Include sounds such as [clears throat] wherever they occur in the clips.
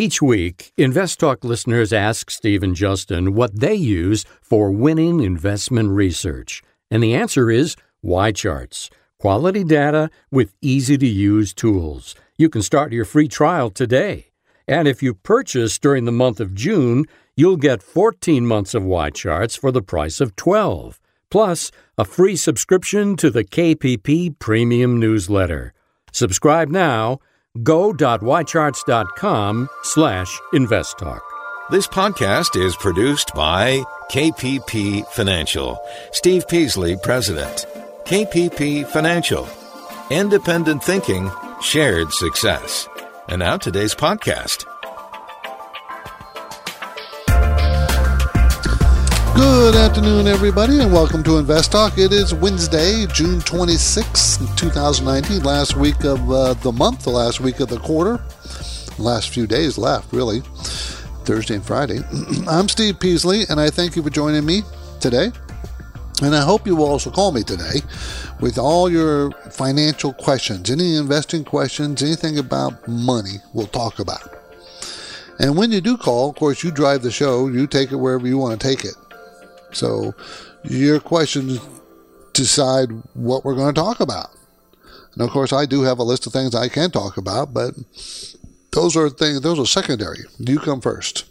Each week, Invest Talk listeners ask Steve and Justin what they use for winning investment research. And the answer is YCharts. Quality data with easy to use tools. You can start your free trial today. And if you purchase during the month of June, you'll get 14 months of YCharts for the price of 12, plus a free subscription to the KPP Premium Newsletter. Subscribe now. Go.ycharts.com slash investtalk. This podcast is produced by KPP Financial. Steve Peasley, President. KPP Financial. Independent thinking, shared success. And now today's podcast. Good afternoon, everybody, and welcome to Invest Talk. It is Wednesday, June 26, 2019, last week of uh, the month, the last week of the quarter. last few days left, really. Thursday and Friday. [clears throat] I'm Steve Peasley, and I thank you for joining me today. And I hope you will also call me today with all your financial questions, any investing questions, anything about money, we'll talk about. And when you do call, of course, you drive the show, you take it wherever you want to take it. So your questions decide what we're going to talk about. And of course, I do have a list of things I can talk about, but those are things, those are secondary. You come first.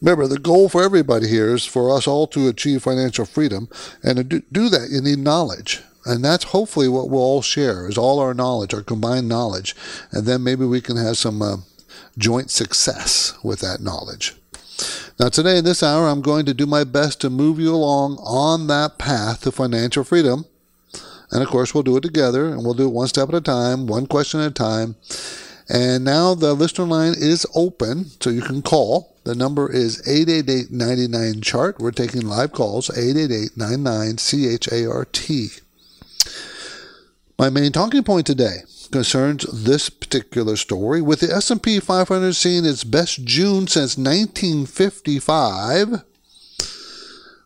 Remember, the goal for everybody here is for us all to achieve financial freedom. And to do that, you need knowledge. And that's hopefully what we'll all share is all our knowledge, our combined knowledge. And then maybe we can have some uh, joint success with that knowledge. Now, today in this hour, I'm going to do my best to move you along on that path to financial freedom. And of course, we'll do it together and we'll do it one step at a time, one question at a time. And now the listener line is open, so you can call. The number is 888-99-CHART. We're taking live calls, 888-99-C-H-A-R-T. My main talking point today concerns this particular story with the S&P 500 seeing its best June since 1955.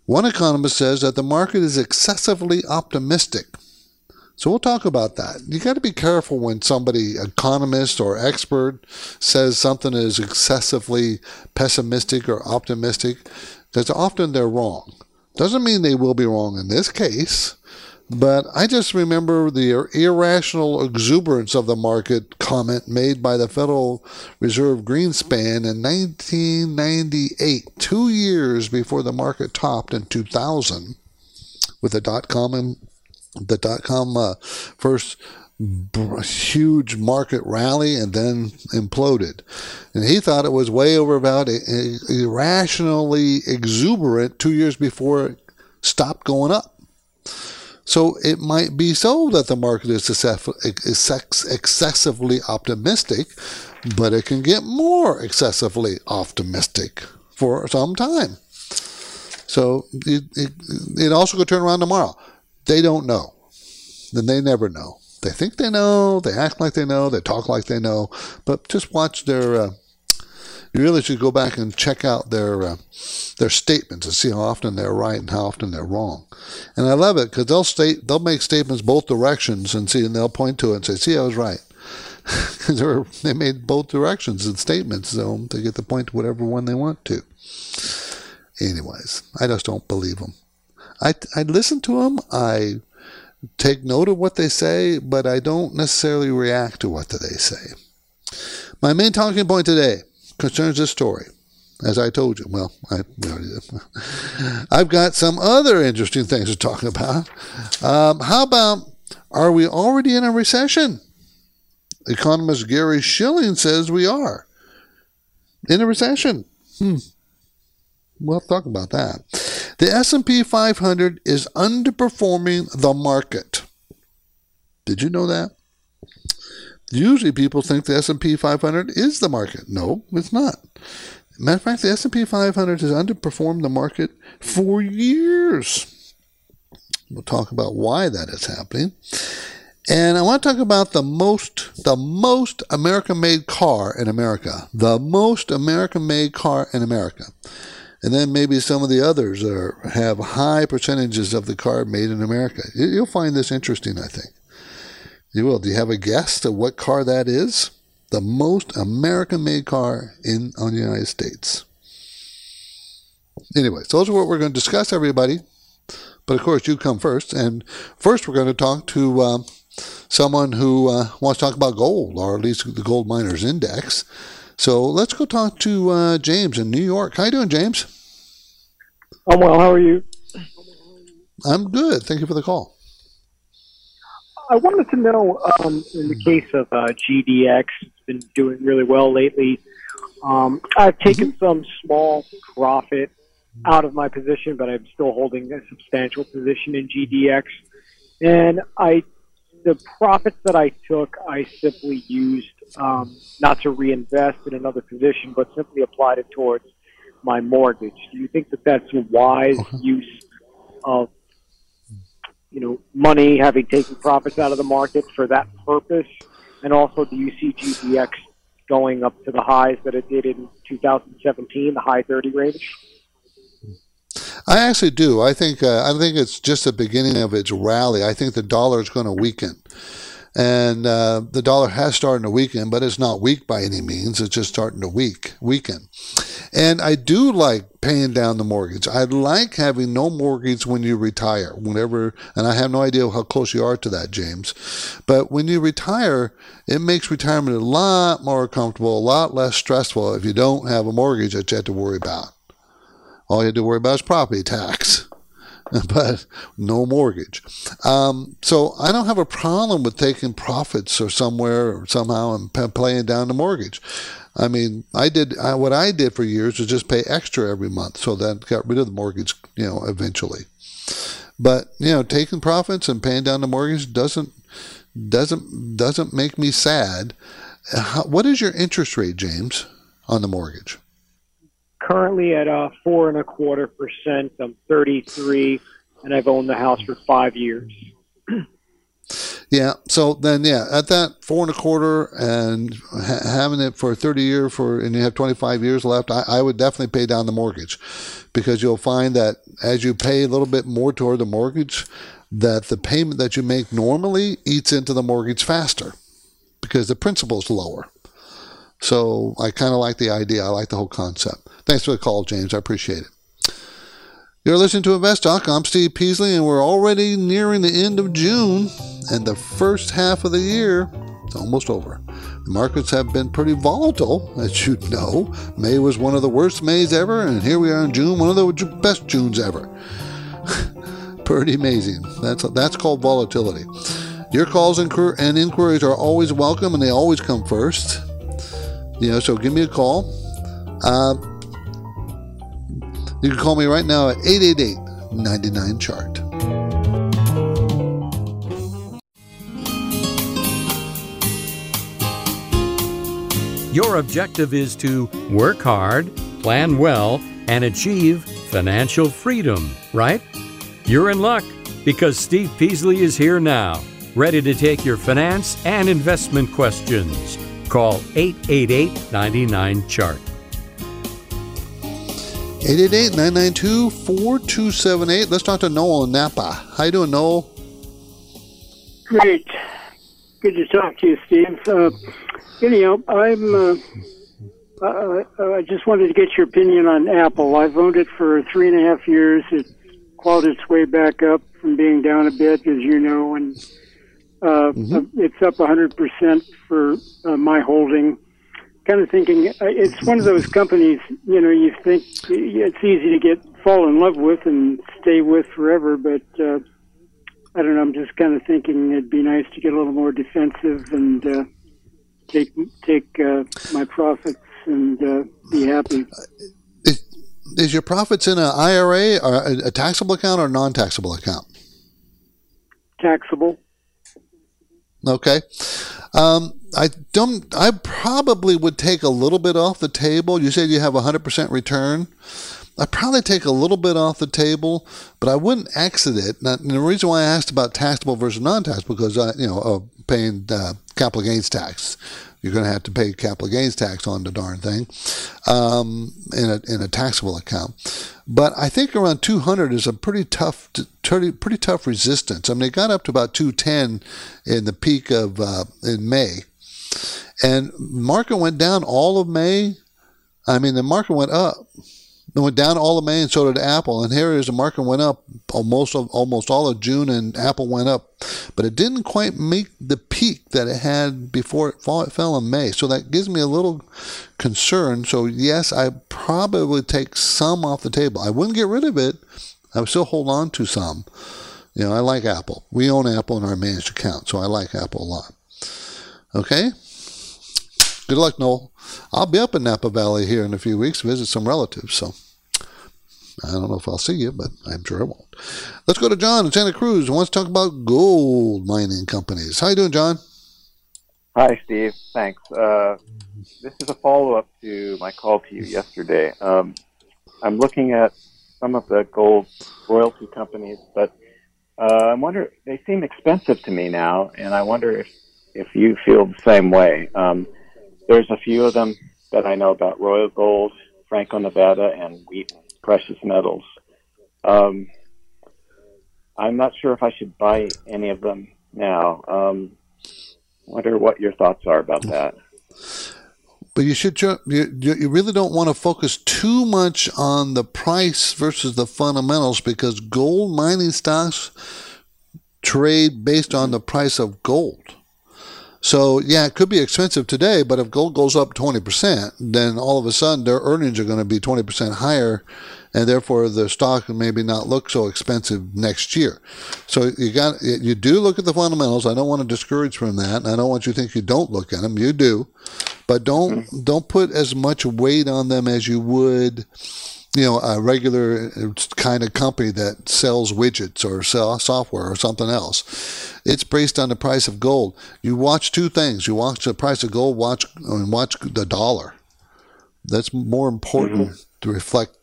One economist says that the market is excessively optimistic. So we'll talk about that. You got to be careful when somebody, economist or expert, says something is excessively pessimistic or optimistic, because often they're wrong. Doesn't mean they will be wrong in this case, but I just remember the irrational exuberance of the market comment made by the Federal Reserve Greenspan in 1998, two years before the market topped in 2000 with the dot com the dot com uh, first huge market rally and then imploded. And he thought it was way overvalued, irrationally exuberant two years before it stopped going up. So it might be so that the market is excessively optimistic, but it can get more excessively optimistic for some time. So it, it, it also could turn around tomorrow. They don't know. Then they never know. They think they know, they act like they know, they talk like they know, but just watch their. Uh, you really should go back and check out their uh, their statements and see how often they're right and how often they're wrong. And I love it because they'll state they'll make statements both directions and see, and they'll point to it and say, "See, I was right." [laughs] Because they made both directions and statements, so they get to point to whatever one they want to. Anyways, I just don't believe them. I, I listen to them. I take note of what they say, but I don't necessarily react to what they say. My main talking point today concerns this story. As I told you, well, I, [laughs] I've got some other interesting things to talk about. Um, how about are we already in a recession? Economist Gary Shilling says we are in a recession. Hmm. We'll talk about that. The S&P 500 is underperforming the market. Did you know that? Usually people think the S&P 500 is the market. No, it's not. Matter of fact, the S&P 500 has underperformed the market for years. We'll talk about why that is happening. And I want to talk about the most the most American-made car in America. The most American-made car in America. And then maybe some of the others are have high percentages of the car made in America. You'll find this interesting, I think. You will. Do you have a guess of what car that is? the most American-made car in on the United States. Anyway, so those are what we're going to discuss, everybody. But of course, you come first. And first, we're going to talk to uh, someone who uh, wants to talk about gold, or at least the Gold Miners Index. So let's go talk to uh, James in New York. How you doing, James? I'm well. How are you? I'm good. Thank you for the call. I wanted to know, um, in the case of uh, GDX, it's been doing really well lately. Um, I've taken mm-hmm. some small profit out of my position, but I'm still holding a substantial position in GDX. And I, the profits that I took, I simply used um, not to reinvest in another position, but simply applied it towards my mortgage. Do you think that that's a wise use of, know, money having taken profits out of the market for that purpose? And also, do you see GDX going up to the highs that it did in 2017, the high 30 range? I actually do. I think uh, I think it's just the beginning of its rally. I think the dollar is going to weaken, and uh, the dollar has started to weaken, but it's not weak by any means. It's just starting to weak weaken. And I do like paying down the mortgage. I like having no mortgage when you retire. Whenever, and I have no idea how close you are to that, James, but when you retire, it makes retirement a lot more comfortable, a lot less stressful if you don't have a mortgage that you have to worry about. All you have to worry about is property tax, [laughs] but no mortgage. Um, so I don't have a problem with taking profits or somewhere or somehow and p- playing down the mortgage. I mean, I did I, what I did for years was just pay extra every month, so that got rid of the mortgage, you know, eventually. But you know, taking profits and paying down the mortgage doesn't doesn't doesn't make me sad. How, what is your interest rate, James, on the mortgage? Currently at uh, four and a quarter percent. I'm 33, and I've owned the house for five years. [clears throat] yeah. So then, yeah, at that four and a quarter, and ha- having it for 30 years for, and you have 25 years left, I, I would definitely pay down the mortgage, because you'll find that as you pay a little bit more toward the mortgage, that the payment that you make normally eats into the mortgage faster, because the principal is lower. So I kind of like the idea. I like the whole concept. Thanks for the call, James. I appreciate it. You're listening to Invest Talk. I'm Steve Peasley, and we're already nearing the end of June, and the first half of the year is almost over. The markets have been pretty volatile, as you know. May was one of the worst Mays ever, and here we are in June, one of the best Junes ever. [laughs] pretty amazing. That's that's called volatility. Your calls and inquiries are always welcome, and they always come first. You know, so give me a call. Uh, you can call me right now at 888 99 Chart. Your objective is to work hard, plan well, and achieve financial freedom, right? You're in luck because Steve Peasley is here now, ready to take your finance and investment questions. Call 888 99 Chart. 888-992-4278. Let's talk to Noel in Napa. How you doing, Noel? Great. Good to talk to you, Steve. Uh, anyhow, I'm. Uh, uh, I just wanted to get your opinion on Apple. I've owned it for three and a half years. It clawed its way back up from being down a bit, as you know, and uh, mm-hmm. it's up 100% for uh, my holding kind of thinking uh, it's one of those companies. You know, you think it's easy to get fall in love with and stay with forever, but uh, I don't know. I'm just kind of thinking it'd be nice to get a little more defensive and uh, take take uh, my profits and uh, be happy. Is, is your profits in an IRA or a taxable account or non-taxable account? Taxable. Okay. Um, I don't. I probably would take a little bit off the table. You said you have a hundred percent return. I'd probably take a little bit off the table, but I wouldn't exit it. Now, the reason why I asked about taxable versus non-taxable because I, you know, paying uh, capital gains tax. You're going to have to pay capital gains tax on the darn thing um, in a in a taxable account. But I think around 200 is a pretty tough, pretty, tough resistance. I mean, it got up to about 210 in the peak of uh, in May, And market went down all of May. I mean, the market went up. It went down all of May, and so did Apple. And here is the market went up almost almost all of June, and Apple went up, but it didn't quite make the peak that it had before it, fall, it fell in May. So that gives me a little concern. So yes, I probably would take some off the table. I wouldn't get rid of it. I would still hold on to some. You know, I like Apple. We own Apple in our managed account, so I like Apple a lot. Okay. Good luck, Noel. I'll be up in Napa Valley here in a few weeks to visit some relatives. So. I don't know if I'll see you, but I'm sure I won't. Let's go to John in Santa Cruz who wants to talk about gold mining companies. How you doing, John? Hi, Steve. Thanks. Uh, this is a follow-up to my call to you yesterday. Um, I'm looking at some of the gold royalty companies, but uh, I wonder they seem expensive to me now, and I wonder if if you feel the same way. Um, there's a few of them that I know about: Royal Gold, Franco Nevada, and Wheaton precious metals. Um, I'm not sure if I should buy any of them now. Um, wonder what your thoughts are about that. But you should you, you really don't want to focus too much on the price versus the fundamentals because gold mining stocks trade based on the price of gold. So yeah, it could be expensive today, but if gold goes up 20%, then all of a sudden their earnings are going to be 20% higher and therefore the stock may maybe not look so expensive next year. So you got you do look at the fundamentals. I don't want to discourage from that. I don't want you to think you don't look at them. You do, but don't mm-hmm. don't put as much weight on them as you would you know, a regular kind of company that sells widgets or sell software or something else. It's based on the price of gold. You watch two things. You watch the price of gold, watch and watch the dollar. That's more important mm-hmm. to reflect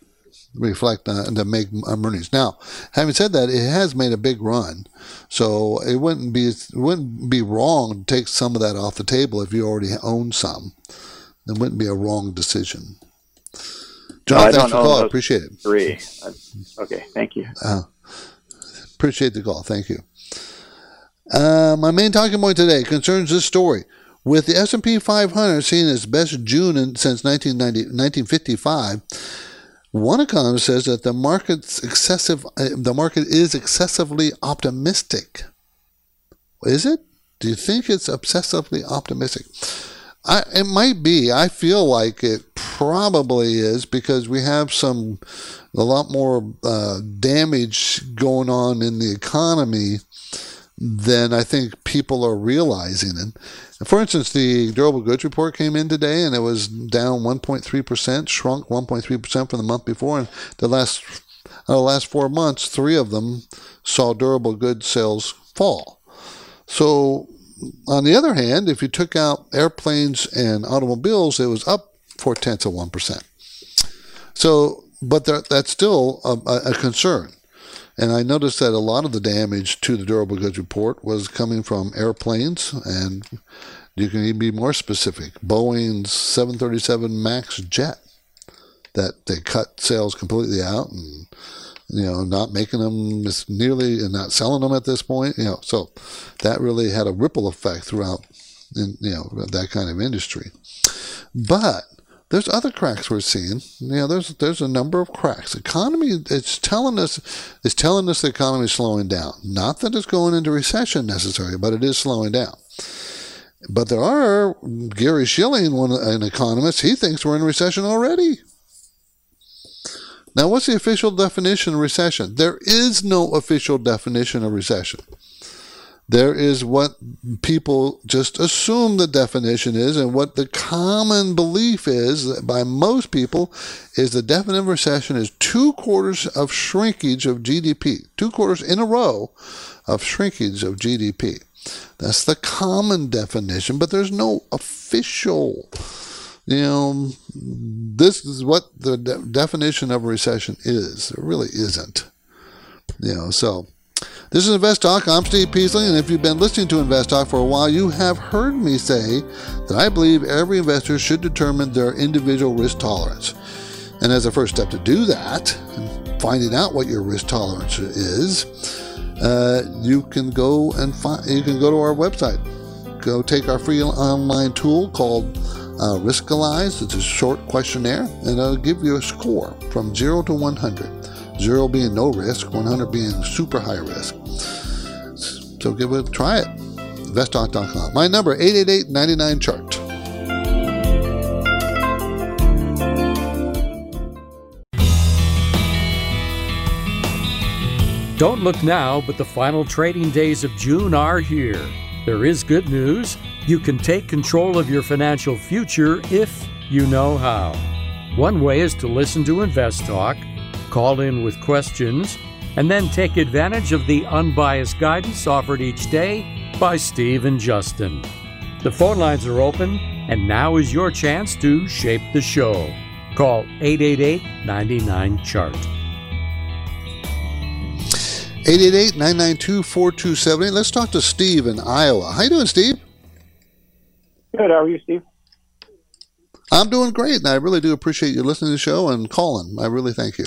reflect on, to make earnings. Now, having said that, it has made a big run, so it wouldn't be it wouldn't be wrong to take some of that off the table if you already own some. It wouldn't be a wrong decision. John, no, thanks for the call. I appreciate it. Three. Okay, thank you. Uh, appreciate the call. Thank you. Uh, my main talking point today concerns this story. With the S&P 500 seeing its best June in, since 1955, one economist says that the market's excessive, uh, the market is excessively optimistic. Is it? Do you think it's obsessively optimistic? I, it might be. I feel like it probably is because we have some, a lot more uh, damage going on in the economy than I think people are realizing. And for instance, the durable goods report came in today and it was down 1.3%, shrunk 1.3% from the month before. And the last, uh, the last four months, three of them saw durable goods sales fall. So, on the other hand, if you took out airplanes and automobiles, it was up four tenths of 1%. So, but that's still a, a concern. And I noticed that a lot of the damage to the durable goods report was coming from airplanes, and you can even be more specific Boeing's 737 MAX jet that they cut sales completely out and you know not making them nearly and not selling them at this point you know so that really had a ripple effect throughout in, you know that kind of industry but there's other cracks we're seeing. You know, there's there's a number of cracks. Economy it's telling us it's telling us the economy is slowing down. Not that it's going into recession necessarily, but it is slowing down. But there are Gary Shilling, one an economist, he thinks we're in recession already. Now, what's the official definition of recession? There is no official definition of recession. There is what people just assume the definition is, and what the common belief is by most people is the definition of recession is two quarters of shrinkage of GDP, two quarters in a row of shrinkage of GDP. That's the common definition, but there's no official. You know, this is what the de- definition of a recession is. It really isn't. You know, so this is Invest Talk. I'm Steve Peasley, and if you've been listening to Invest Talk for a while, you have heard me say that I believe every investor should determine their individual risk tolerance. And as a first step to do that, finding out what your risk tolerance is, uh, you can go and find, you can go to our website go take our free online tool called uh, Riskalyze. It's a short questionnaire, and it'll give you a score from 0 to 100. 0 being no risk, 100 being super high risk. So give it a try it. Investtalk.com. My number, 888-99-CHART. Don't look now, but the final trading days of June are here. There is good news. You can take control of your financial future if you know how. One way is to listen to Invest Talk, call in with questions, and then take advantage of the unbiased guidance offered each day by Steve and Justin. The phone lines are open, and now is your chance to shape the show. Call 888 99 Chart. 888-992-4278. Let's talk to Steve in Iowa. How you doing, Steve? Good. How are you, Steve? I'm doing great, and I really do appreciate you listening to the show and calling. I really thank you.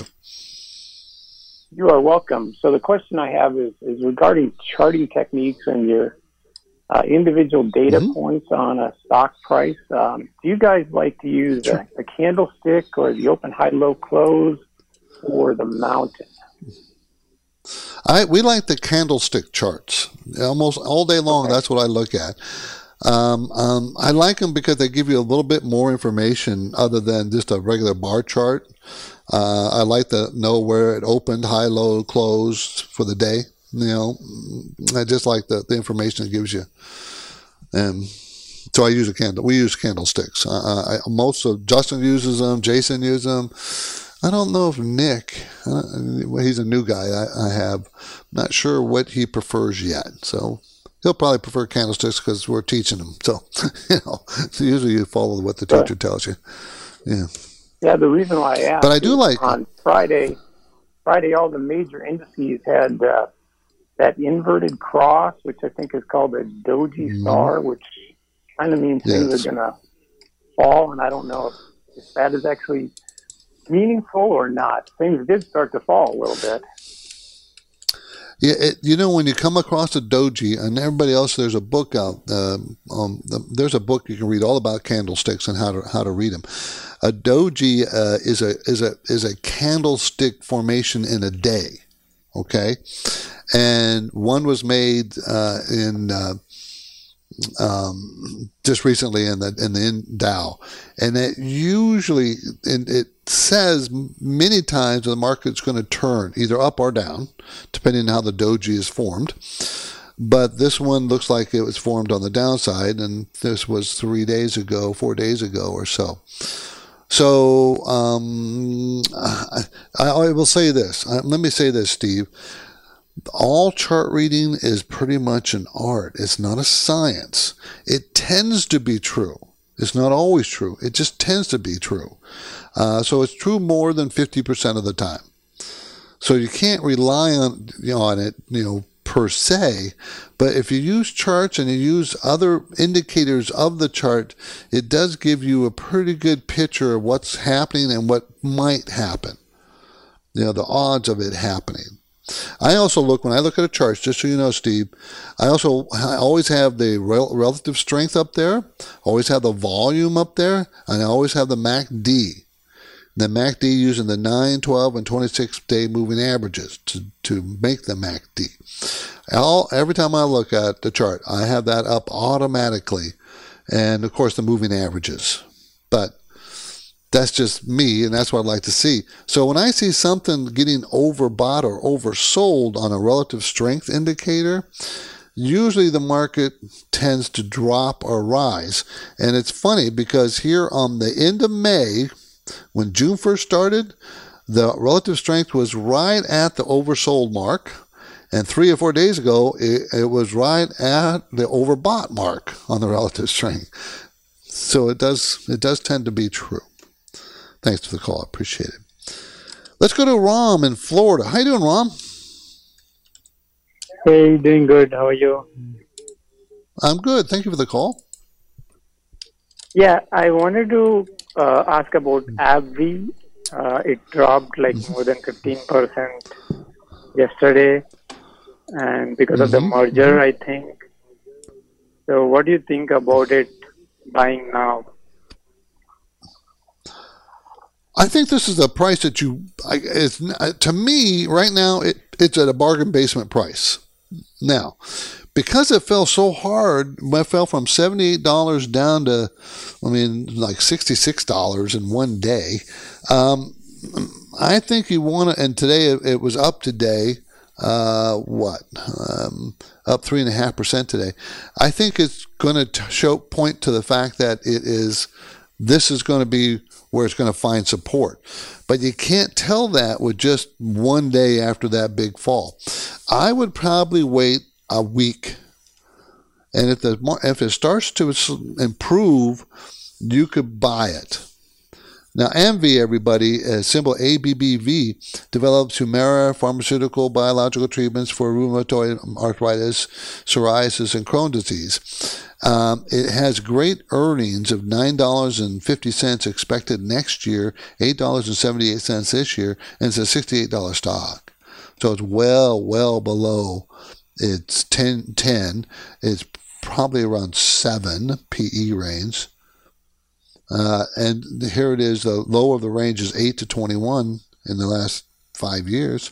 You are welcome. So the question I have is, is regarding charting techniques and your uh, individual data Mhm. points on a stock price. Um, do you guys like to use a, a candlestick or the open high low close or the mountain? I we like the candlestick charts almost all day long. That's what I look at. Um, um, I like them because they give you a little bit more information other than just a regular bar chart. Uh, I like to know where it opened, high, low, closed for the day. You know, I just like the, the information it gives you. And so I use a candle. We use candlesticks. Uh, I, most of Justin uses them. Jason uses them. I don't know if Nick, uh, he's a new guy. I, I have not sure what he prefers yet. So he'll probably prefer candlesticks because we're teaching him. So [laughs] you know, so usually you follow what the teacher tells you. Yeah. Yeah, the reason why I asked. But I do like- on Friday. Friday, all the major indices had uh, that inverted cross, which I think is called a doji star, which kind of means Mm-hmm. Yes. things are going to fall. And I don't know if, if that is actually meaningful or not. Things did start to fall a little bit. Yeah, it, you know when you come across a doji, and everybody else, there's a book out. Uh, um, there's a book you can read all about candlesticks and how to how to read them. A doji uh, is a is a is a candlestick formation in a day. Okay, and one was made uh, in uh, um, just recently in the in the Dow, and it usually and it says many times the market's going to turn either up or down, depending on how the doji is formed. But this one looks like it was formed on the downside, and this was three days ago, four days ago or so. So um, I, I will say this. Uh, Let me say this, Steve all chart reading is pretty much an art. It's not a science. It tends to be true. It's not always true. It just tends to be true. Uh, so it's true more than 50% of the time. So you can't rely on, you know, on it, you know, per se. But if you use charts and you use other indicators of the chart, it does give you a pretty good picture of what's happening and what might happen. You know, the odds of it happening. I also look when I look at a chart, just so you know, Steve. I also I always have the rel- relative strength up there, always have the volume up there, and I always have the MACD. The MACD using the 9, 12, and 26 day moving averages to, to make the MACD. All, every time I look at the chart, I have that up automatically, and of course the moving averages. But that's just me, and that's what I'd like to see. So when I see something getting overbought or oversold on a relative strength indicator, usually the market tends to drop or rise. And it's funny because here on the end of May, when June first started, the relative strength was right at the oversold mark. And three or four days ago, it, it was right at the overbought mark on the [laughs] relative strength. So it does it does tend to be true. Thanks for the call. I appreciate it. Let's go to Rom in Florida. How you doing, Rom? Hey, doing good. How are you? I'm good. Thank you for the call. Yeah, I wanted to uh, ask about AbbVie. Uh, it dropped like more than 15% yesterday, and because of the Mhm, merger, I think. So, what do you think about it buying now? I think this is a price that you. I, it's to me right now. It it's at a bargain basement price. Now, because it fell so hard, it fell from seventy eight dollars down to, I mean, like sixty six dollars in one day. Um, I think you want to. And today it, it was up today. Uh, what? Um, up three and a half percent today. I think it's going to show point to the fact that it is. This is going to be where it's going to find support. But you can't tell that with just one day after that big fall. I would probably wait a week. And if the if it starts to improve, you could buy it. Now, AbbVie, everybody, uh, symbol ABBV, develops Humira pharmaceutical biological treatments for rheumatoid arthritis, psoriasis, and Crohn's disease. Um, it has great earnings of $9.50 expected next year, $8.78 this year, and it's a $68 stock. So it's well, well below its 10, 10. It's probably around 7 PE range. Uh, and here it is, the low of the range is 8 to 21 in the last five years.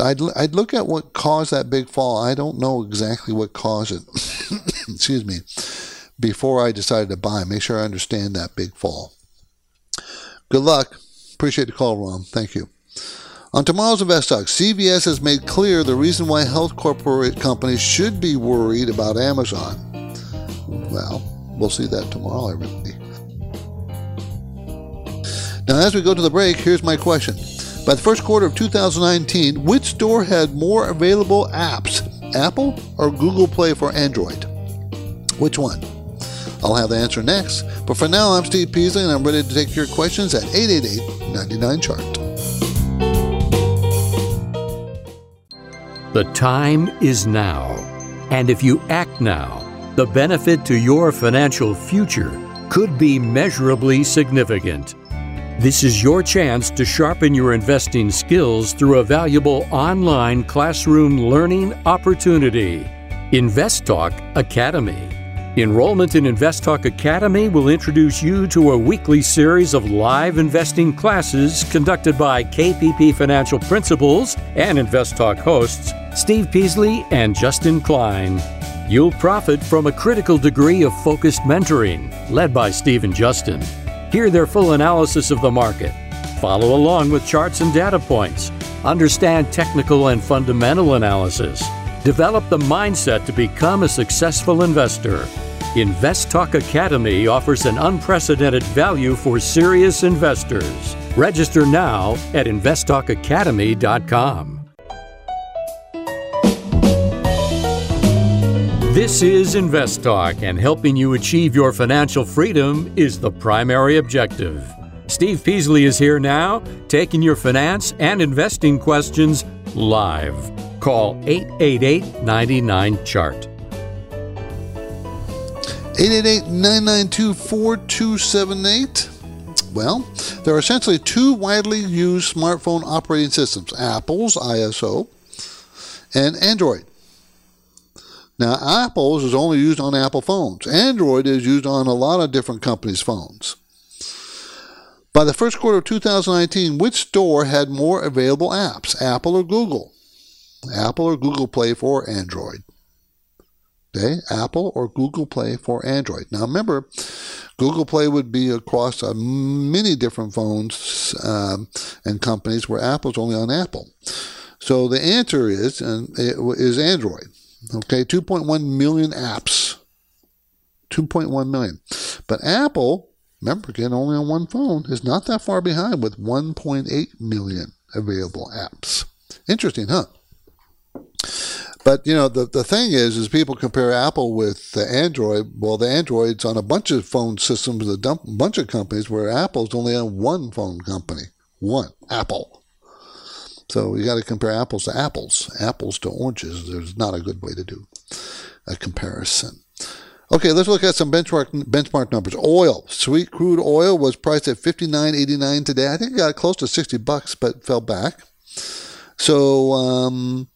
I'd, I'd look at what caused that big fall. I don't know exactly what caused it. [coughs] Excuse me. Before I decided to buy, make sure I understand that big fall. Good luck. Appreciate the call, Ron. Thank you. On tomorrow's Invest Talk, CVS has made clear the reason why health corporate companies should be worried about Amazon. Well, we'll see that tomorrow, everybody. Now, as we go to the break, here's my question. By the first quarter of 2019, which store had more available apps, Apple or Google Play for Android? Which one? I'll have the answer next. But for now, I'm Steve Peasley, and I'm ready to take your questions at 888 99 Chart. The time is now. And if you act now, the benefit to your financial future could be measurably significant. This is your chance to sharpen your investing skills through a valuable online classroom learning opportunity. Invest Talk Academy. Enrollment in Invest Talk Academy will introduce you to a weekly series of live investing classes conducted by KPP Financial Principals and Invest Talk hosts Steve Peasley and Justin Klein. You'll profit from a critical degree of focused mentoring led by Steve and Justin. Hear their full analysis of the market. Follow along with charts and data points. Understand technical and fundamental analysis. Develop the mindset to become a successful investor. Invest Talk Academy offers an unprecedented value for serious investors. Register now at investtalkacademy.com. This is Invest Talk, and helping you achieve your financial freedom is the primary objective. Steve Peasley is here now, taking your finance and investing questions live. Call 888 99 Chart. 888 992 4278. Well, there are essentially two widely used smartphone operating systems Apple's ISO and Android. Now, Apple's is only used on Apple phones. Android is used on a lot of different companies' phones. By the first quarter of 2019, which store had more available apps, Apple or Google? Apple or Google Play for Android? Okay, Apple or Google Play for Android. Now remember, Google Play would be across uh, many different phones um, and companies where Apple's only on Apple. So the answer is, and it is Android. Okay, 2.1 million apps. 2.1 million. But Apple, remember again, only on one phone, is not that far behind with 1.8 million available apps. Interesting, huh? But you know the, the thing is, is people compare Apple with the Android. Well, the Android's on a bunch of phone systems, a bunch of companies, where Apple's only on one phone company, one Apple. So you got to compare apples to apples, apples to oranges. There's not a good way to do a comparison. Okay, let's look at some benchmark benchmark numbers. Oil, sweet crude oil was priced at 59.89 today. I think it got close to 60 bucks, but fell back. So um,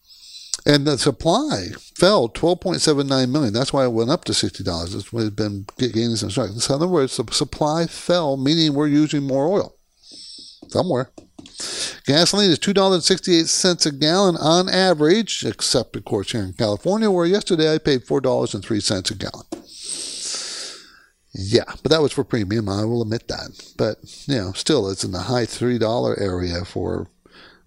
And the supply fell 12.79 million. That's why it went up to $60. It's been gaining some strength. So in other words, the supply fell, meaning we're using more oil somewhere. Gasoline is $2.68 a gallon on average, except, of course, here in California, where yesterday I paid $4.03 a gallon. Yeah, but that was for premium. I will admit that. But, you know, still, it's in the high $3 area for.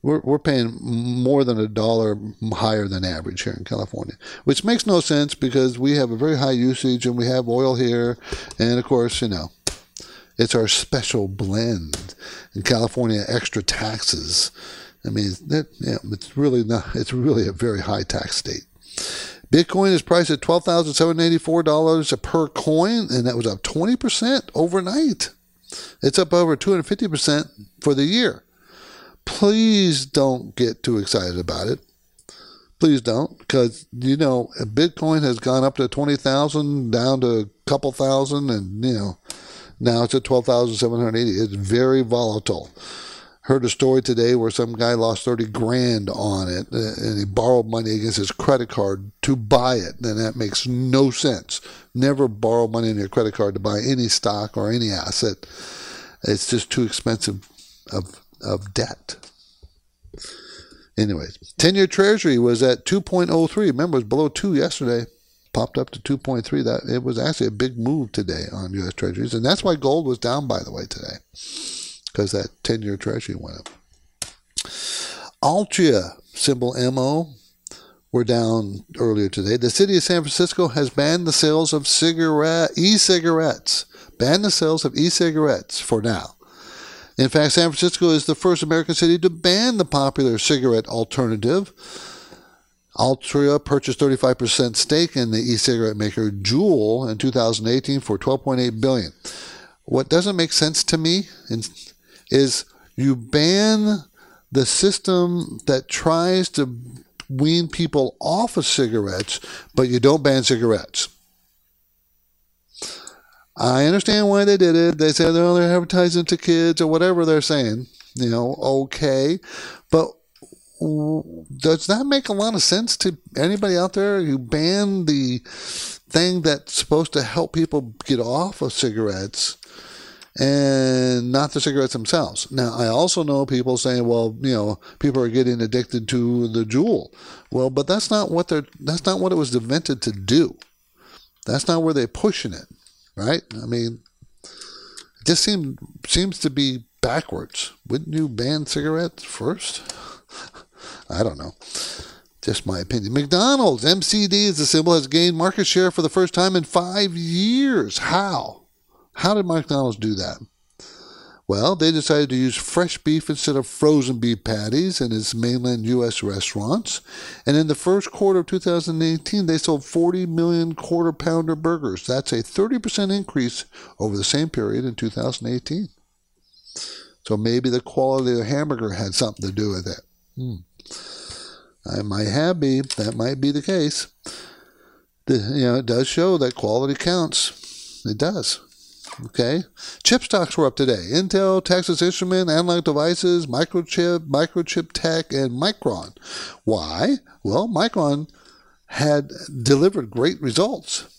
We're, we're paying more than a dollar higher than average here in California, which makes no sense because we have a very high usage and we have oil here. And of course, you know, it's our special blend. In California, extra taxes. I mean, it, yeah, it's really not. It's really a very high tax state. Bitcoin is priced at twelve thousand seven eighty four dollars per coin, and that was up twenty percent overnight. It's up over two hundred fifty percent for the year. Please don't get too excited about it. Please don't, because you know Bitcoin has gone up to twenty thousand, down to a couple thousand, and you know now it's at 12,780. It's very volatile. Heard a story today where some guy lost 30 grand on it uh, and he borrowed money against his credit card to buy it. And that makes no sense. Never borrow money on your credit card to buy any stock or any asset. It's just too expensive of, of debt. Anyways, 10 year treasury was at 2.03. Remember, it was below 2 yesterday popped up to 2.3. That it was actually a big move today on U.S. Treasuries, and that's why gold was down, by the way, today, because that 10-year Treasury went up. Altria, symbol MO, were down earlier today. The city of San Francisco has banned the sales of cigarette e-cigarettes. Banned the sales of e-cigarettes for now. In fact, San Francisco is the first American city to ban the popular cigarette alternative. Altria purchased 35% stake in the e-cigarette maker Juul in 2018 for 12.8 billion. What doesn't make sense to me is you ban the system that tries to wean people off of cigarettes, but you don't ban cigarettes. I understand why they did it. They said oh, they're advertising to kids or whatever they're saying. You know, okay. But does that make a lot of sense to anybody out there? who ban the thing that's supposed to help people get off of cigarettes and not the cigarettes themselves. Now, I also know people saying, well, you know, people are getting addicted to the Juul. Well, but that's not what they're that's not what it was invented to do. That's not where they're pushing it, right? I mean, it just seems seems to be backwards. Wouldn't you ban cigarettes first? [laughs] I don't know. Just my opinion. McDonald's, MCD as the symbol, has gained market share for the first time in five years. How? How did McDonald's do that? Well, they decided to use fresh beef instead of frozen beef patties in its mainland U.S. restaurants. And in the first quarter of 2018, they sold 40 million quarter pounder burgers. That's a 30% increase over the same period in 2018. So maybe the quality of the hamburger had something to do with it. Hmm. I might have be. That might be the case. The, you know, it does show that quality counts. It does. Okay. Chip stocks were up today. Intel, Texas Instrument, Analog Devices, Microchip, Microchip Tech, and Micron. Why? Well, Micron had delivered great results.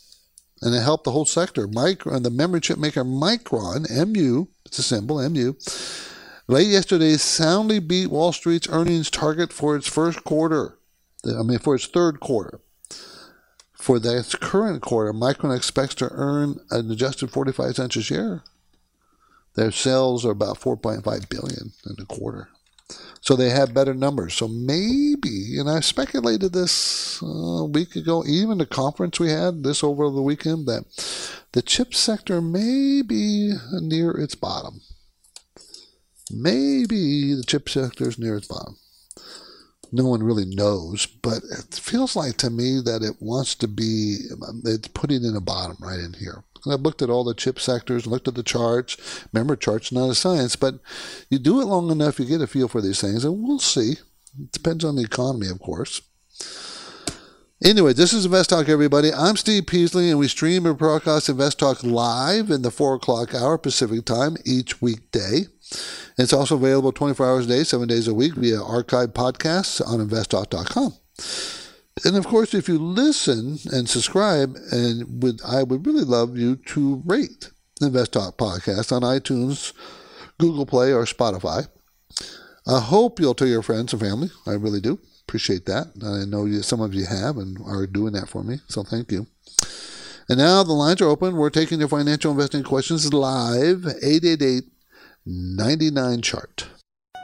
And it helped the whole sector. Micron, the memory chip maker Micron, MU, it's a symbol, MU, Late yesterday soundly beat Wall Street's earnings target for its first quarter. I mean, for its third quarter. For this current quarter, Micron expects to earn an adjusted 45 cents a share. Their sales are about 4.5 billion in the quarter. So they have better numbers. So maybe, and I speculated this uh, a week ago, even the conference we had this over the weekend, that the chip sector may be near its bottom. Maybe the chip sector is near its bottom. No one really knows, but it feels like to me that it wants to be, it's putting in a bottom right in here. And I've looked at all the chip sectors, looked at the charts. Remember, charts not a science, but you do it long enough, you get a feel for these things, and we'll see. It depends on the economy, of course. Anyway, this is Invest Talk, everybody. I'm Steve Peasley, and we stream and broadcast Invest Talk live in the 4 o'clock hour Pacific time each weekday. It's also available 24 hours a day, seven days a week via archive podcasts on investtalk.com. And of course, if you listen and subscribe, and would I would really love you to rate the Invest Talk podcast on iTunes, Google Play, or Spotify. I hope you'll tell your friends and family. I really do appreciate that. I know you, some of you have and are doing that for me, so thank you. And now the lines are open. We're taking your financial investing questions live. 888 99 chart.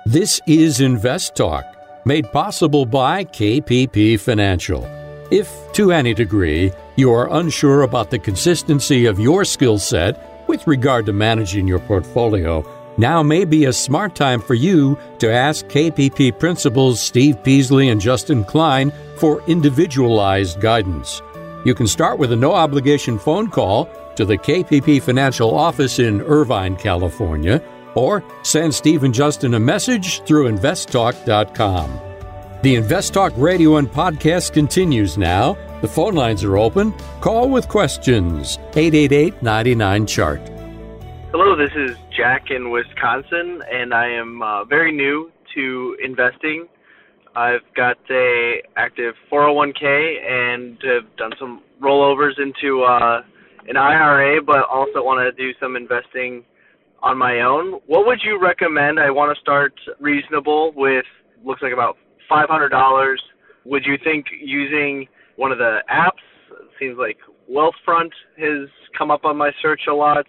This is Invest Talk, made possible by KPP Financial. If, to any degree, you are unsure about the consistency of your skill set with regard to managing your portfolio, now may be a smart time for you to ask KPP principals Steve Peasley and Justin Klein for individualized guidance. You can start with a no obligation phone call to the KPP Financial office in Irvine, California or send Steve and Justin a message through investtalk.com. The Invest Talk radio and podcast continues now. The phone lines are open. Call with questions 888 99 Chart. Hello, this is Jack in Wisconsin, and I am uh, very new to investing. I've got a active 401k and have done some rollovers into uh, an IRA, but also want to do some investing on my own. What would you recommend? I want to start reasonable with looks like about five hundred dollars. Would you think using one of the apps? Seems like Wealthfront has come up on my search a lot.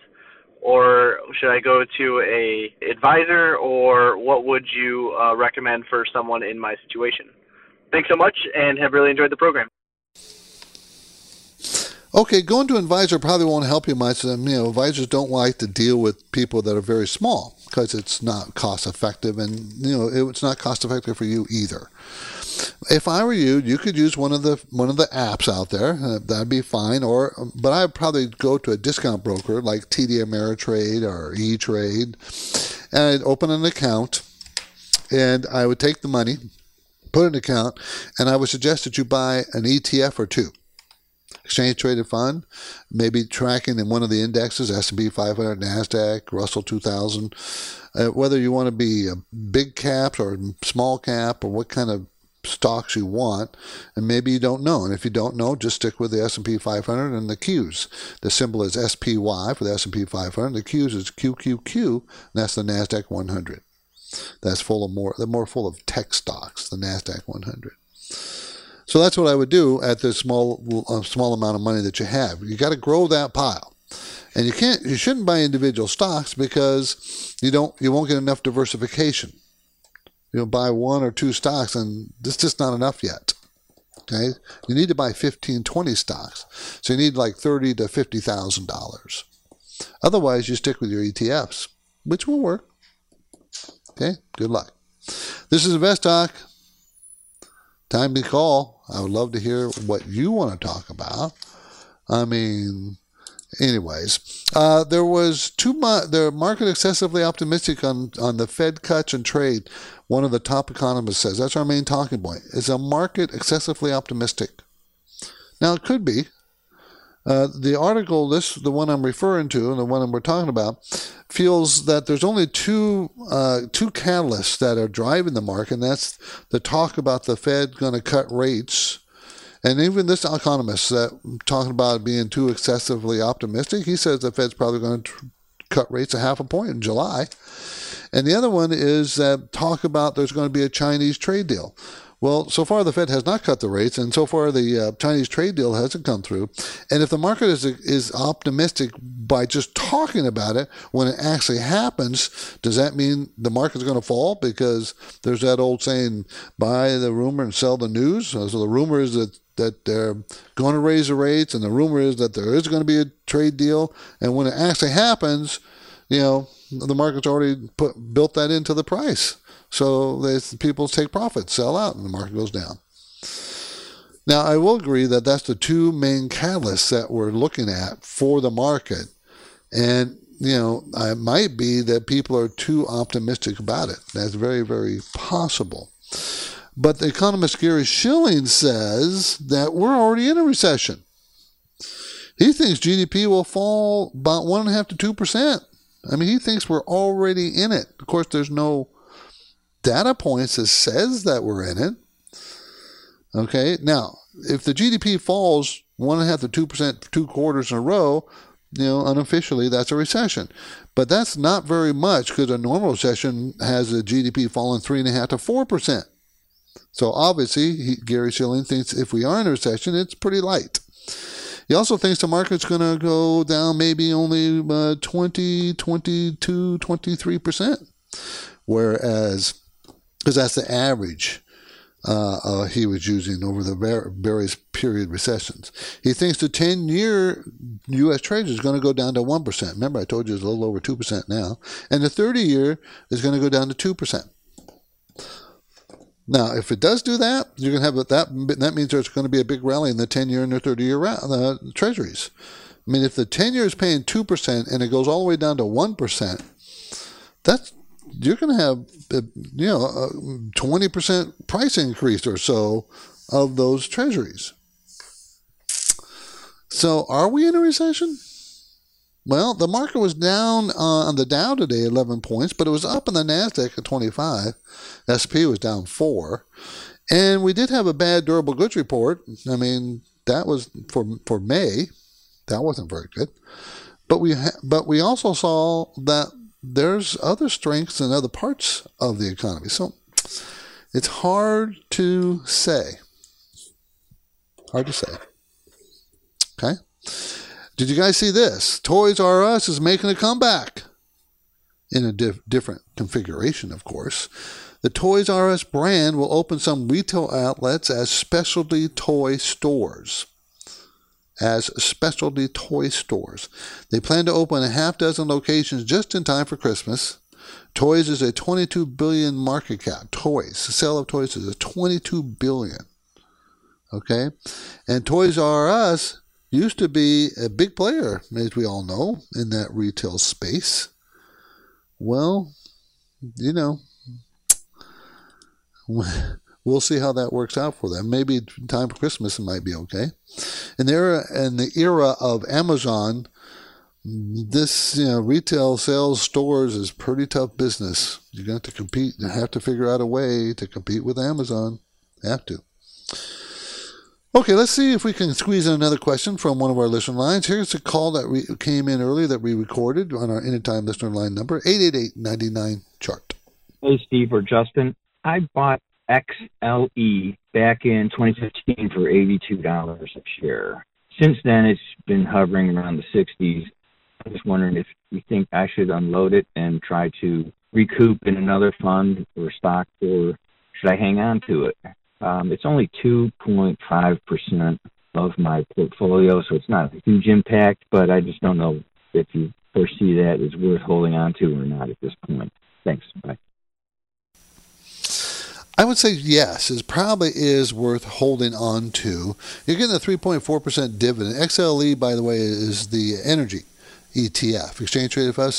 Or should I go to a advisor, or what would you uh, recommend for someone in my situation? Thanks so much, and have really enjoyed the program. Okay, going to an advisor probably won't help you much. Um, you know, advisors don't like to deal with people that are very small because it's not cost effective, and you know it's not cost effective for you either. If I were you, you could use one of the one of the apps out there. Uh, that'd be fine. Or, but I'd probably go to a discount broker like TD Ameritrade or E Trade, and I'd open an account, and I would take the money, put an account, and I would suggest that you buy an ETF or two exchange traded fund, maybe tracking in one of the indexes, S&P 500, NASDAQ, Russell 2000, uh, whether you want to be a big cap or small cap or what kind of stocks you want, and maybe you don't know. And if you don't know, just stick with the S&P 500 and the Qs. The symbol is SPY for the S&P 500. The Qs is QQQ, and that's the Nasdaq 100. That's full of more. They're more full of tech stocks. The Nasdaq 100. So that's what I would do at the small uh, small amount of money that you have. You got to grow that pile. And you can't you shouldn't buy individual stocks because you don't you won't get enough diversification. You'll buy one or two stocks and it's just not enough yet. Okay? You need to buy 15, 20 stocks. So you need like thirty to fifty thousand dollars. Otherwise you stick with your ETFs, which will work. Okay? Good luck. This is Invest Talk. Time to call. I would love to hear what you want to talk about. I mean, anyways, uh, there was too much. The market excessively optimistic on on the Fed cuts and trade. One of the top economists says that's our main talking point. Is a market excessively optimistic? Now it could be. Uh, the article, this the one I'm referring to, and the one we're talking about, feels that there's only two uh, two catalysts that are driving the market, and that's the talk about the Fed going to cut rates. And even this economist that talking about being too excessively optimistic, he says the Fed's probably going to cut rates a half a point in July. And the other one is that talk about there's going to be a Chinese trade deal. Well, so far the Fed has not cut the rates, and so far the uh, Chinese trade deal hasn't come through. And if the market is is optimistic by just talking about it, when it actually happens, does that mean the market's going to fall? Because there's that old saying, "Buy the rumor and sell the news." So the rumor is that that they're going to raise the rates, and the rumor is that there is going to be a trade deal. And when it actually happens, you know, the market's already put built that into the price. So they, people take profits, sell out, and the market goes down. Now, I will agree that that's the two main catalysts that we're looking at for the market. And, you know, it might be that people are too optimistic about it. That's very, very possible. But the economist Gary Shilling says that we're already in a recession. He thinks GDP will fall about one and a half to two percent. I mean, he thinks we're already in it. Of course, there's no data points that says that we're in it. Okay, now if the GDP falls one and a half to two percent two quarters in a row, you know, unofficially that's a recession. But that's not very much because a normal recession has a GDP falling three and a half to four percent. So obviously, he, Gary Shilling thinks if we are in a recession, it's pretty light. He also thinks the market's going to go down maybe only uh, 20, 22, 23%. Whereas, because that's the average uh, uh, he was using over the various period recessions. He thinks the 10 year U.S. Treasury is going to go down to 1%. Remember, I told you it's a little over 2% now. And the 30 year is going to go down to 2%. Now, if it does do that, you're going to have that. That means there's going to be a big rally in the 10 year and the 30 year uh, treasuries. I mean, if the 10 year is paying 2% and it goes all the way down to 1%, that's you're going to have uh, you know a 20% price increase or so of those treasuries. So, are we in a recession? Well, the market was down uh, on the Dow today, 11 points, but it was up in the Nasdaq at 25. SP was down four, and we did have a bad durable goods report. I mean, that was for for May. That wasn't very good. But we ha- but we also saw that there's other strengths in other parts of the economy. So it's hard to say. Hard to say. Okay. Did you guys see this? Toys R Us is making a comeback in a diff- different configuration, of course. The Toys R Us brand will open some retail outlets as specialty toy stores. As specialty toy stores. They plan to open a half dozen locations just in time for Christmas. Toys is a 22 billion market cap. Toys, the sale of toys is a 22 billion. Okay? And Toys R Us used to be a big player, as we all know, in that retail space. Well, you know, [laughs] we'll see how that works out for them. Maybe time for Christmas it might be okay. In the era, in the era of Amazon, this you know retail sales stores is pretty tough business. You're going to, have to compete. You have to figure out a way to compete with Amazon. Have to. Okay, let's see if we can squeeze in another question from one of our listener lines. Here's a call that we came in earlier that we recorded on our anytime listener line number 888-99 chart. Hey Steve or Justin, I bought XLE back in 2015 for $82 a share. Since then, it's been hovering around the 60s. I'm just wondering if you think I should unload it and try to recoup in another fund or stock, or should I hang on to it? Um, it's only 2.5% of my portfolio, so it's not a huge impact, but I just don't know if you foresee that is worth holding on to or not at this point. Thanks. Bye. I would say yes, it probably is worth holding on to. You're getting a 3.4% dividend. XLE, by the way, is the energy ETF, exchange traded fund,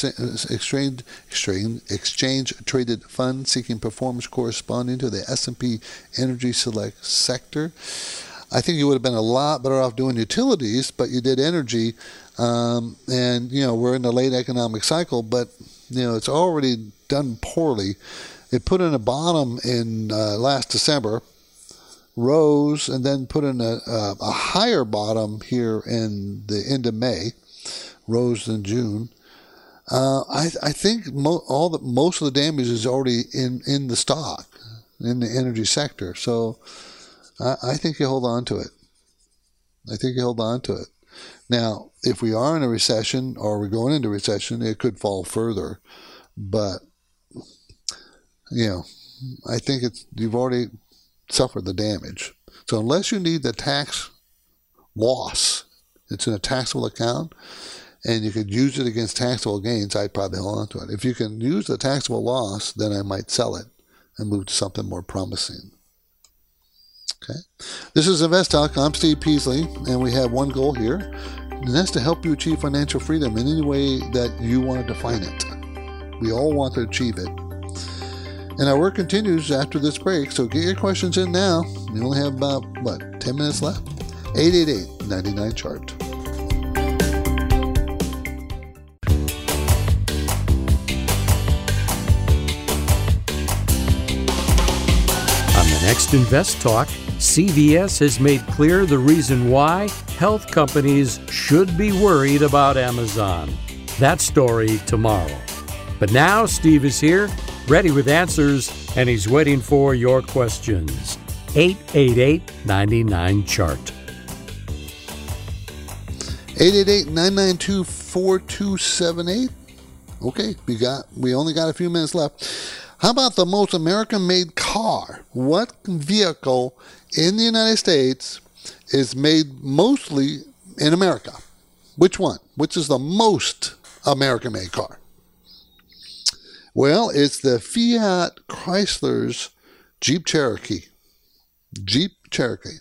exchange, exchange, exchange traded fund seeking performance corresponding to the S&P Energy Select sector. I think you would have been a lot better off doing utilities, but you did energy, um, and you know we're in the late economic cycle, but you know it's already done poorly. It put in a bottom in uh, last December, rose, and then put in a, a, a higher bottom here in the end of May rose in June. Uh, I, I think mo- all the most of the damage is already in, in the stock, in the energy sector. So I, I think you hold on to it. I think you hold on to it. Now, if we are in a recession or we're going into recession, it could fall further. But you know, I think it's you've already suffered the damage. So unless you need the tax loss, it's in a taxable account and you could use it against taxable gains, I'd probably hold on to it. If you can use the taxable loss, then I might sell it and move to something more promising. Okay. This is Invest Talk. I'm Steve Peasley, and we have one goal here, and that's to help you achieve financial freedom in any way that you want to define it. We all want to achieve it. And our work continues after this break, so get your questions in now. We only have about, what, 10 minutes left? 888 99 chart. On the next Invest Talk, CVS has made clear the reason why health companies should be worried about Amazon. That story tomorrow. But now Steve is here, ready with answers, and he's waiting for your questions. 888 99 Chart. 888-992-4278. Okay, we got we only got a few minutes left. How about the most American made car? What vehicle in the United States is made mostly in America? Which one? Which is the most American made car? Well, it's the Fiat Chrysler's Jeep Cherokee. Jeep Cherokee.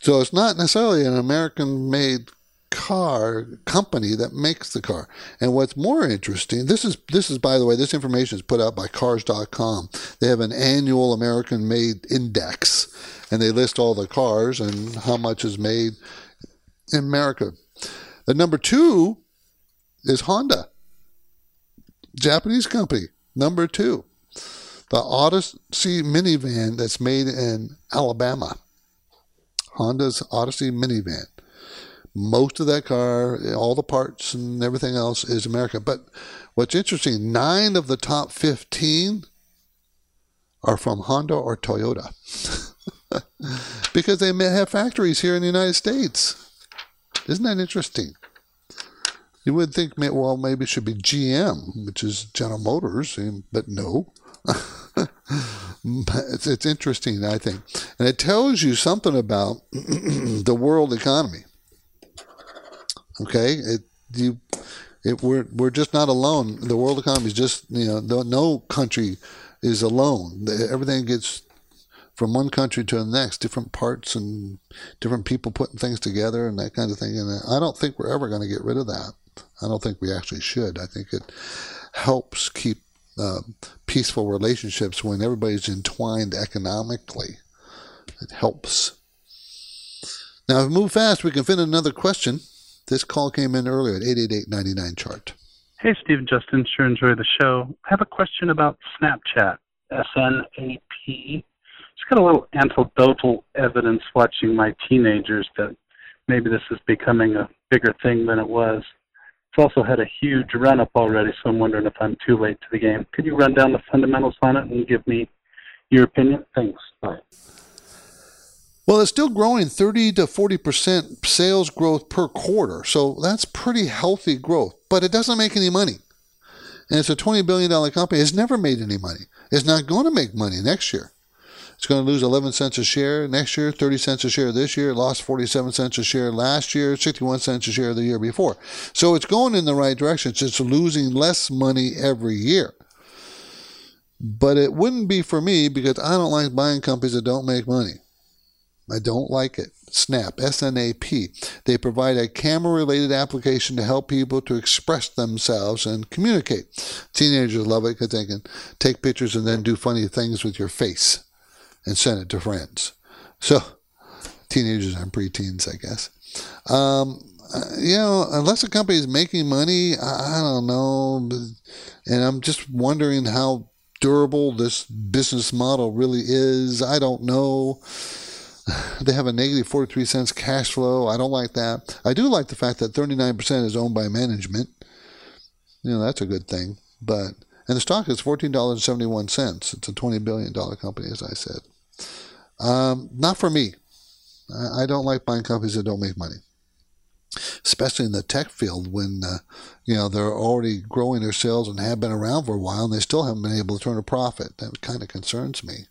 So it's not necessarily an American made car company that makes the car. And what's more interesting, this is this is by the way, this information is put out by cars.com. They have an annual American made index and they list all the cars and how much is made in America. The number 2 is Honda. Japanese company, number 2. The Odyssey minivan that's made in Alabama. Honda's Odyssey minivan. Most of that car, all the parts and everything else is American. But what's interesting, nine of the top 15 are from Honda or Toyota [laughs] because they may have factories here in the United States. Isn't that interesting? You would think, well, maybe it should be GM, which is General Motors, but no. [laughs] it's, it's interesting, I think. And it tells you something about [clears throat] the world economy. Okay, it you it we're we're just not alone. The world economy is just you know no, no country is alone. Everything gets from one country to the next, different parts and different people putting things together and that kind of thing. And I don't think we're ever going to get rid of that. I don't think we actually should. I think it helps keep uh, peaceful relationships when everybody's entwined economically. It helps. Now, if we move fast, we can fit another question. This call came in earlier at 888 chart. Hey, Steve and Justin. Sure enjoy the show. I have a question about Snapchat, SNAP. It's got a little anecdotal evidence watching my teenagers that maybe this is becoming a bigger thing than it was. It's also had a huge run up already, so I'm wondering if I'm too late to the game. Could you run down the fundamentals on it and give me your opinion? Thanks. Bye. Well, it's still growing 30 to 40% sales growth per quarter. So that's pretty healthy growth, but it doesn't make any money. And it's a $20 billion company. It's never made any money. It's not going to make money next year. It's going to lose 11 cents a share next year, 30 cents a share this year, lost 47 cents a share last year, 61 cents a share the year before. So it's going in the right direction. It's just losing less money every year. But it wouldn't be for me because I don't like buying companies that don't make money. I don't like it. Snap, S N A P. They provide a camera related application to help people to express themselves and communicate. Teenagers love it because they can take pictures and then do funny things with your face and send it to friends. So, teenagers and preteens, I guess. Um, you know, unless a company is making money, I don't know. And I'm just wondering how durable this business model really is. I don't know. [sighs] They have a negative 43 cents cash flow. I don't like that. I do like the fact that 39% is owned by management. You know, that's a good thing. But and the stock is $14.71. It's a $20 billion company, as I said. Um, not for me. I don't like buying companies that don't make money, especially in the tech field when uh, you know they're already growing their sales and have been around for a while, and they still haven't been able to turn a profit. That kind of concerns me.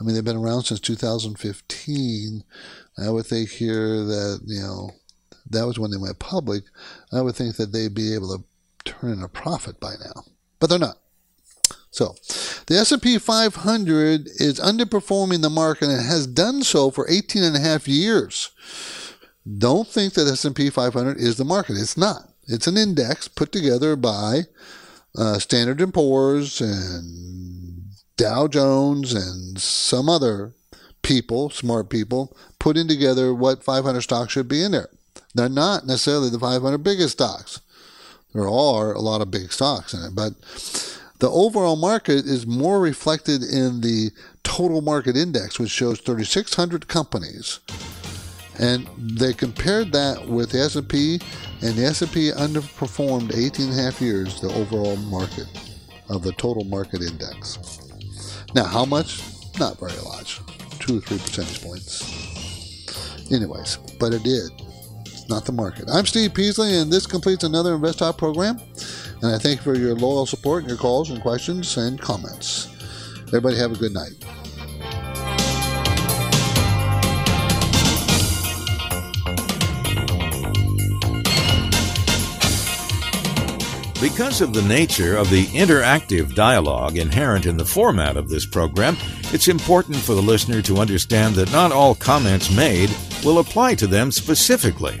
I mean, they've been around since 2015. I would think here that, you know, that was when they went public. I would think that they'd be able to turn in a profit by now, but they're not. So, the S&P 500 is underperforming the market and has done so for 18 and a half years. Don't think that S&P 500 is the market. It's not. It's an index put together by uh, Standard & Poor's and Dow Jones and some other people, smart people, putting together what 500 stocks should be in there. They're not necessarily the 500 biggest stocks. There are a lot of big stocks in it, but the overall market is more reflected in the total market index, which shows 3,600 companies, and they compared that with the S&P, and the S&P underperformed 18 and a half years the overall market of the total market index. Now, how much? Not very large, two or three percentage points. Anyways, but it did. It's not the market. I'm Steve Peasley, and this completes another Invest Talk program. And I thank you for your loyal support and your calls and questions and comments. Everybody have a good night. Because of the nature of the interactive dialogue inherent in the format of this program, it's important for the listener to understand that not all comments made will apply to them specifically.